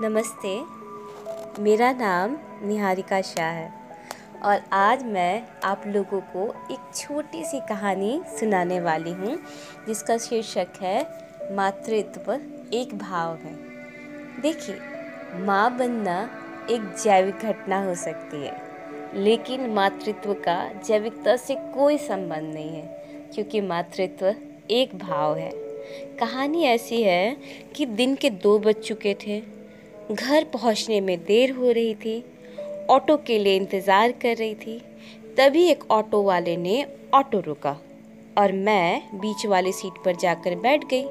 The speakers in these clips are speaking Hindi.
नमस्ते। मेरा नाम निहारिका शाह है और आज मैं आप लोगों को एक छोटी सी कहानी सुनाने वाली हूँ, जिसका शीर्षक है, मातृत्व एक भाव है। देखिए, माँ बनना एक जैविक घटना हो सकती है, लेकिन मातृत्व का जैविकता से कोई संबंध नहीं है, क्योंकि मातृत्व एक भाव है। कहानी ऐसी है कि दिन के दो बज चुके थे घर पहुँचने में देर हो रही थी। ऑटो के लिए इंतज़ार कर रही थी। तभी एक ऑटो वाले ने ऑटो रुका और मैं बीच वाली सीट पर जाकर बैठ गई।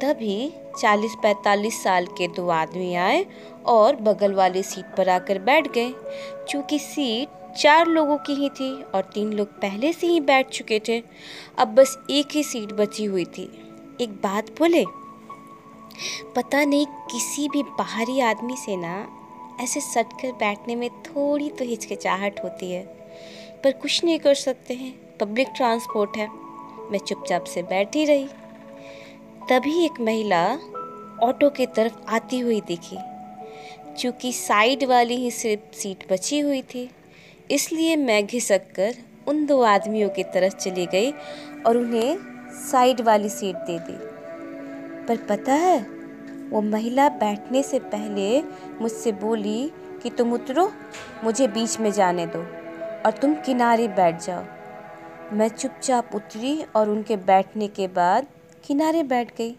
तभी 40-45 साल के दो आदमी आए और बगल वाली सीट पर आकर बैठ गए। चूँकि सीट चार लोगों की ही थी और तीन लोग पहले से ही बैठ चुके थे, अब बस एक ही सीट बची हुई थी। एक बात बोले पता नहीं किसी भी बाहरी आदमी से ना ऐसे सट कर बैठने में थोड़ी तो हिचकिचाहट होती है। पर कुछ नहीं कर सकते हैं। पब्लिक ट्रांसपोर्ट है। मैं चुपचाप से बैठी रही। तभी एक महिला ऑटो की तरफ़ आती हुई दिखी। चूँकि साइड वाली ही सिर्फ़ सीट बची हुई थी, इसलिए मैं घिसक कर उन दो आदमियों की तरफ़ चली गई और उन्हें साइड वाली सीट दे दी। पर पता है? वो महिला बैठने से पहले मुझसे बोली कि तुम उतरो, मुझे बीच में जाने दो और तुम किनारे बैठ जाओ। मैं चुपचाप उतरी और उनके बैठने के बाद किनारे बैठ गई।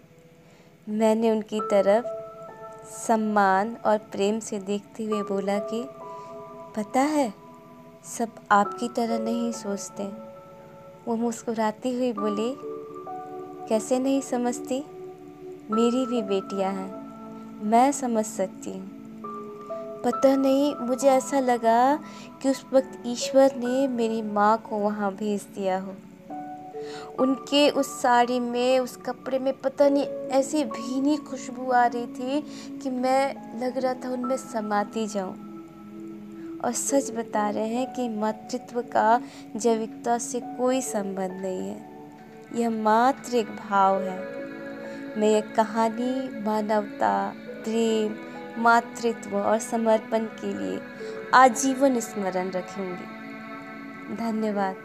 मैंने उनकी तरफ़ सम्मान और प्रेम से देखते हुए बोला कि, पता है, सब आपकी तरह नहीं सोचते। वो मुस्कुराती हुई बोली, कैसे नहीं समझती? मेरी भी बेटियाँ हैं। मैं समझ सकती हूँ। पता नहीं, मुझे ऐसा लगा कि उस वक्त ईश्वर ने मेरी माँ को वहाँ भेज दिया हो। उनके उस साड़ी में, उस कपड़े में पता नहीं, ऐसी भीनी खुशबू आ रही थी कि मैं लग रहा था उनमें समाती जाऊँ। और सच बता रहे हैं कि मातृत्व का जैविकता से कोई संबंध नहीं है। यह मात्र एक भाव है। मैं ये कहानी मानवता प्रेम मातृत्व और समर्पण के लिए आजीवन स्मरण रखूँगी। धन्यवाद।